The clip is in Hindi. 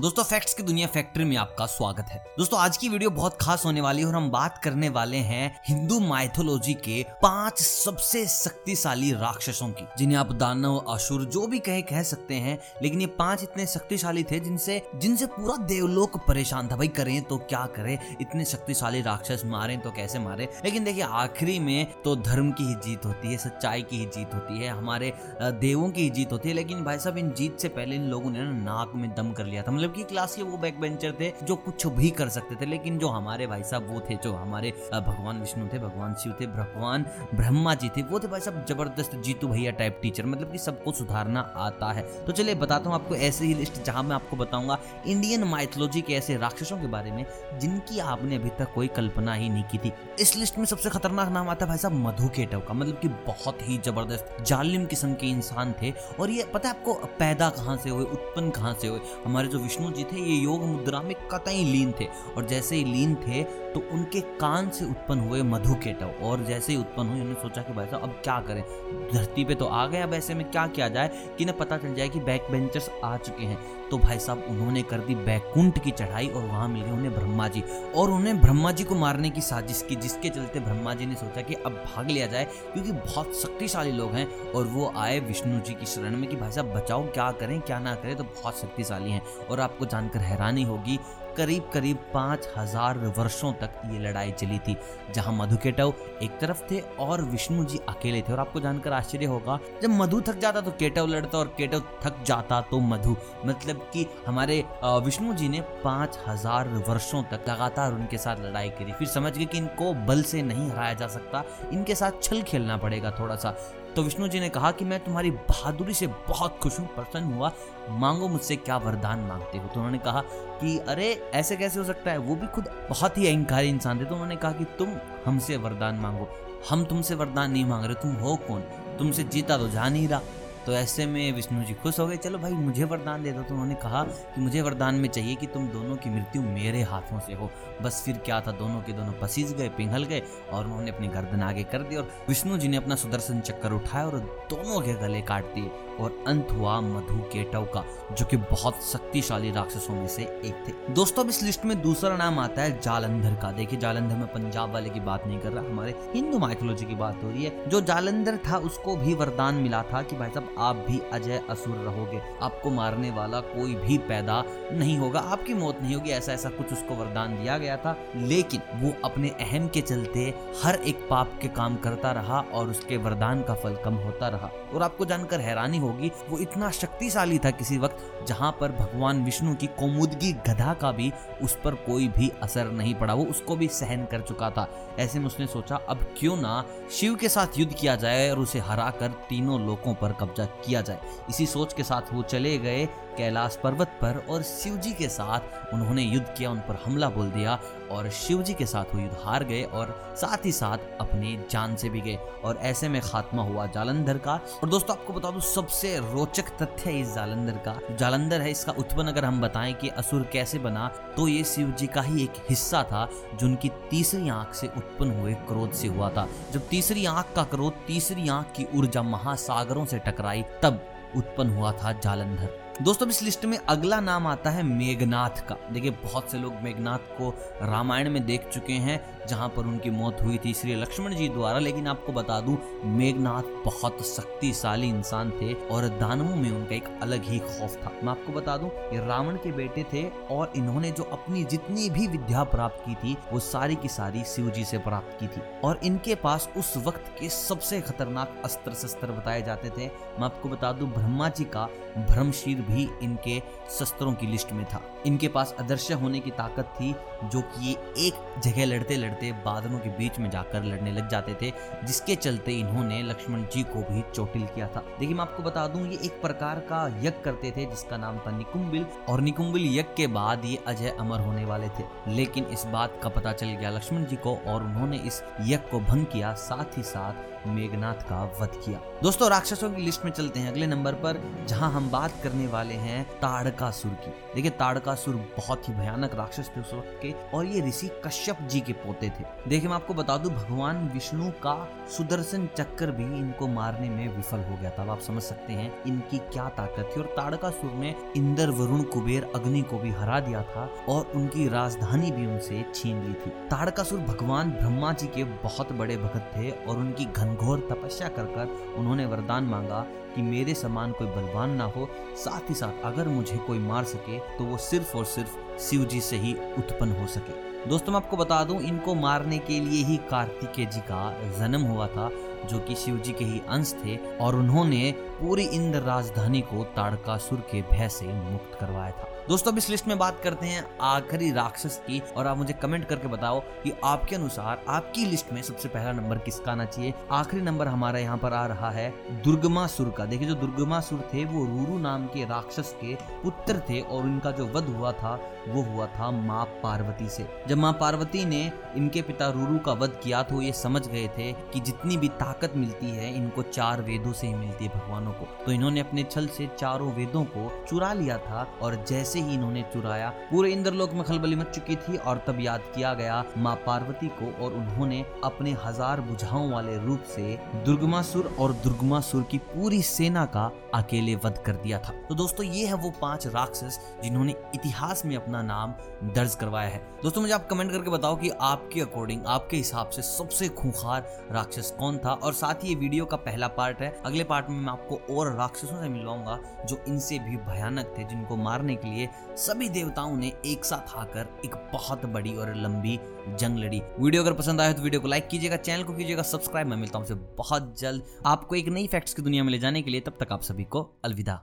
दोस्तों फैक्ट्स की दुनिया फैक्ट्री में आपका स्वागत है। दोस्तों, आज की वीडियो बहुत खास होने वाली है और हम बात करने वाले हैं हिंदू माइथोलॉजी के पाँच सबसे शक्तिशाली राक्षसों की, जिन्हें आप दानव, असुर, जो भी कहे, कह सकते हैं। लेकिन ये पाँच इतने शक्तिशाली थे जिनसे जिनसे पूरा देवलोक परेशान था। भाई, करें तो क्या करें? इतने शक्तिशाली राक्षस मारे तो कैसे मारे? लेकिन देखिए, आखिरी में तो धर्म की ही जीत होती है, सच्चाई की ही जीत होती है, हमारे देवों की ही जीत होती है। लेकिन भाई साहब, इन जीत से पहले इन लोगों ने नाक में दम कर लिया था। मतलब की क्लास के वो बैक बेंचर थे, जो कुछ भी कर सकते थे, लेकिन जो हमारे भाई साहब वो थे, जो हमारे भगवान विष्णु थे, भगवान शिव थे, भगवान ब्रह्मा जी थे, वो थे भाई साहब ज़बरदस्त जीतू भैया टाइप टीचर मतलब कि सबको सुधारना आता है। तो चलिए बताता हूँ आपको ऐसे ही लिस्ट जहाँ मैं आपको बताऊँगा इंडियन माइथोलॉजी के ऐसे राक्षसों के बारे में, जिनकी आपने अभी तक कोई कल्पना ही नहीं की थी। इस लिस्ट में सबसे खतरनाक नाम आता है भाई साहब मधु केटव का मतलब कि बहुत ही ज़बरदस्त, जालिम किस्म के इंसान थे। और ये, पता है आपको, पैदा कहाँ से हुए, उत्पन्न कहाँ से हुए, हमारे जो विष्णु जी थे, ये योग मुद्रा में कतई लीन थे। और जैसे ही लीन थे तो उनके कान से उत्पन्न हुए मधु केटव और जैसे ही उत्पन्न हुए, उन्होंने सोचा कि भाई साहब, अब क्या करें? धरती पे तो आ गए, अब ऐसे में क्या किया जाए कि ना पता चल जाए कि बैक बेंचर्स आ चुके हैं। तो भाई साहब उन्होंने कर दी बैकुंठ की चढ़ाई और वहाँ मिल उन्हें ब्रह्मा जी और उन्हें ब्रह्मा जी को मारने की साजिश की, जिसके चलते ब्रह्मा जी ने सोचा कि अब भाग लिया जाए, क्योंकि बहुत शक्तिशाली लोग हैं और वो आए विष्णु जी की शरण में कि भाई साहब बचाओ, क्या करें, क्या ना करें तो बहुत शक्तिशाली हैं। और आपको जानकर हैरानी होगी करीब करीब पाँच हज़ार वर्षों तक ये लड़ाई चली थी, जहाँ मधु केटव एक तरफ़ थे और विष्णु जी अकेले थे। और आपको जानकर आश्चर्य होगा, जब मधु थक जाता तो केटव लड़ता और केटव थक जाता तो मधु। मतलब कि हमारे विष्णु जी ने पाँच हज़ार वर्षों तक लगातार उनके साथ लड़ाई करी। फिर समझ गए कि इनको बल से नहीं हराया जा सकता, इनके साथ छल खेलना पड़ेगा थोड़ा सा। तो विष्णु जी ने कहा कि मैं तुम्हारी बहादुरी से बहुत खुश हूँ, प्रसन्न हुआ। मांगो मुझसे क्या वरदान मांगते हो? तो उन्होंने कहा कि, अरे, ऐसे कैसे हो सकता है? वो भी खुद बहुत ही अहंकारी इंसान थे। तो उन्होंने कहा कि, तुम हमसे वरदान मांगो। हम तुमसे वरदान नहीं मांग रहे। तुम हो कौन? तुमसे जीता तो जा नहीं रहा। तो ऐसे में विष्णु जी खुश हो गए, चलो भाई, मुझे वरदान दे दो। तो उन्होंने कहा कि, मुझे वरदान में चाहिए कि तुम दोनों की मृत्यु मेरे हाथों से हो। बस फिर क्या था, दोनों के दोनों पसीज गए, पिघल गए और उन्होंने अपनी गर्दन आगे कर दी और विष्णु जी ने अपना सुदर्शन चक्कर उठाया और दोनों के गले काट दिए। और अंत हुआ मधु केटव का जो कि बहुत शक्तिशाली राक्षसों में से एक थे। दोस्तों, अब इस लिस्ट में दूसरा नाम आता है जालंधर का। देखिए, जालंधर में पंजाब वाले की बात नहीं कर रहा, हमारे हिंदू माइथोलॉजी की बात हो रही है। जो जालंधर था, उसको भी वरदान मिला था कि भाई साहब, आप भी अजय असुर रहोगे। आपको मारने वाला कोई भी पैदा नहीं होगा, आपकी मौत नहीं होगी ऐसा ऐसा कुछ उसको वरदान दिया गया था। लेकिन वो अपने अहम के चलते हर एक पाप के काम करता रहा और उसके वरदान का फल कम होता रहा। और आपको जानकर हैरानी होगी, वो इतना शक्तिशाली था किसी वक्त, जहाँ पर भगवान विष्णु की कौमुदगी गधा का भी, उस पर कोई भी असर नहीं पड़ा, वो उसको भी सहन कर चुका था। ऐसे में उसने सोचा, अब क्यों ना शिव के साथ युद्ध किया जाए और उसे हरा कर तीनों लोगों पर कब्जा किया जाए। इसी सोच के साथ वो चले गए कैलाश पर्वत पर और शिव जी के साथ उन्होंने युद्ध किया, उन पर हमला बोल दिया और शिव जी के साथ वो युद्ध हार गए और साथ ही साथ अपनी जान से भी गए। और ऐसे में खात्मा हुआ जालंधर का। और दोस्तों, आपको बता दूँ, सबसे रोचक तथ्य है इस जालंधर का। जालंधर है इसका उत्पन्न अगर हम बताएँ कि असुर कैसे बना तो ये शिव जी का ही एक हिस्सा था, जो उनकी तीसरी आँख से उत्पन्न हुए क्रोध से हुआ था। जब तीसरी आँख का क्रोध, तीसरी आँख की ऊर्जा महासागरों से टकराई, तब उत्पन्न हुआ था जालंधर। दोस्तों इस लिस्ट में अगला नाम आता है मेघनाथ का। देखिए, बहुत से लोग मेघनाथ को रामायण में देख चुके हैं। जहाँ पर उनकी मौत हुई थी श्री लक्ष्मण जी द्वारा। लेकिन आपको बता दूँ, मेघनाथ बहुत शक्तिशाली इंसान थे और दानवों में उनका एक अलग ही खौफ था। मैं आपको बता दूँ, ये रावण के बेटे थे और इन्होंने जो अपनी जितनी भी विद्या प्राप्त की थी, वो सारी की सारी शिव जी से प्राप्त की थी। और इनके पास उस वक्त के सबसे खतरनाक अस्त्र शस्त्र बताए जाते थे। मैं आपको बता दूँ, ब्रह्मा जी का भ्रमशीर भी इनके शस्त्रों की लिस्ट में था। इनके पास अदृश्य होने की ताकत थी, जो कि एक जगह लड़ते लड़ते बादलों के बीच में जाकर लड़ने लग जाते थे, जिसके चलते इन्होंने लक्ष्मण जी को भी चोटिल किया था। देखिए, मैं आपको बता दूँ, ये एक प्रकार का यज्ञ करते थे, जिसका नाम था निकुंबिल और निकुंबिल यज्ञ के बाद ये अजय अमर होने वाले थे। लेकिन इस बात का पता चल गया लक्ष्मण जी को, और उन्होंने इस यज्ञ को भंग किया, साथ ही साथ मेघनाथ का वध किया। दोस्तों, राक्षसों की लिस्ट में चलते हैं अगले नंबर पर, जहाँ हम बात करने वाले हैं ताड़कासुर की। देखिए, ताड़कासुर बहुत ही भयानक राक्षस थे उस वक्त के, और ये ऋषि कश्यप जी के पोते करते थे। देखिए, मैं आपको बता दूँ, भगवान विष्णु का सुदर्शन चक्कर भी इनको मारने में विफल हो गया था। आप समझ सकते हैं, इनकी क्या ताकत थी। और ताड़कासुर ने इंद्र, वरुण, कुबेर, अग्नि को भी हरा दिया था और उनकी राजधानी भी उनसे छीन ली थी। ताड़कासुर भगवान ब्रह्मा जी के बहुत बड़े भक्त थे और उनकी घनघोर तपस्या कर कर उन्होंने वरदान मांगा कि मेरे समान कोई बलवान ना हो। साथ ही साथ अगर मुझे कोई मार सके तो वो सिर्फ़ और सिर्फ़ शिव जी से ही उत्पन्न हो सके। दोस्तों, मैं आपको बता दूँ, इनको मारने के लिए ही कार्तिकेय जी का जन्म हुआ था, जो कि शिव जी के ही अंश थे, और उन्होंने पूरी इंद्र राजधानी को ताड़कासुर के भय से मुक्त करवाया था। दोस्तों, अब इस लिस्ट में बात करते हैं आखिरी राक्षस की, और आप मुझे कमेंट करके बताओ कि आपके अनुसार आपकी लिस्ट में सबसे पहला नंबर किसका आना चाहिए? आखिरी नंबर हमारा यहाँ पर आ रहा है दुर्गमासुर का। देखिए, जो दुर्गमासुर थे, वो रूरू नाम के राक्षस के पुत्र थे, और उनका जो वध हुआ था, वो हुआ था माँ पार्वती से। जब माँ पार्वती ने इनके पिता रूरू का वध किया तो ये समझ गए थे कि जितनी भी ताकत मिलती है, इनको चार वेदों से ही मिलती है भगवानों को। तो इन्होंने अपने छल से चारों वेदों को चुरा लिया था, और जैसे ही इन्होंने चुराया। पूरे इंद्रलोक में खलबली मच चुकी थी और तब याद किया गया माँ पार्वती को और उन्होंने अपने हज़ार बुझाओं वाले रूप से दुर्गमासुर और दुर्गमासुर की पूरी सेना का अकेले वध कर दिया था। तो दोस्तों, ये है वो पाँच राक्षस जिन्होंने इतिहास में अपना नाम दर्ज करवाया है। दोस्तों, मुझे आप कमेंट करके बताओ कि आपके अकॉर्डिंग आपके हिसाब से सबसे खूंखार राक्षस कौन था? और साथ ही ये वीडियो का पहला पार्ट है। अगले पार्ट में मैं आपको और राक्षसों से मिलवाऊँगा जो इनसे भी भयानक थे, जिनको मारने के लिए सभी देवताओं ने एक साथ आकर एक बहुत बड़ी और लंबी जंग लड़ी। वीडियो अगर पसंद आए तो वीडियो को लाइक कीजिएगा चैनल को कीजिएगा सब्सक्राइब मैं मिलता हूँ बहुत जल्द। आपको एक नई फैक्ट्स की दुनिया में ले जाने के लिए तब तक आप सभी को अलविदा।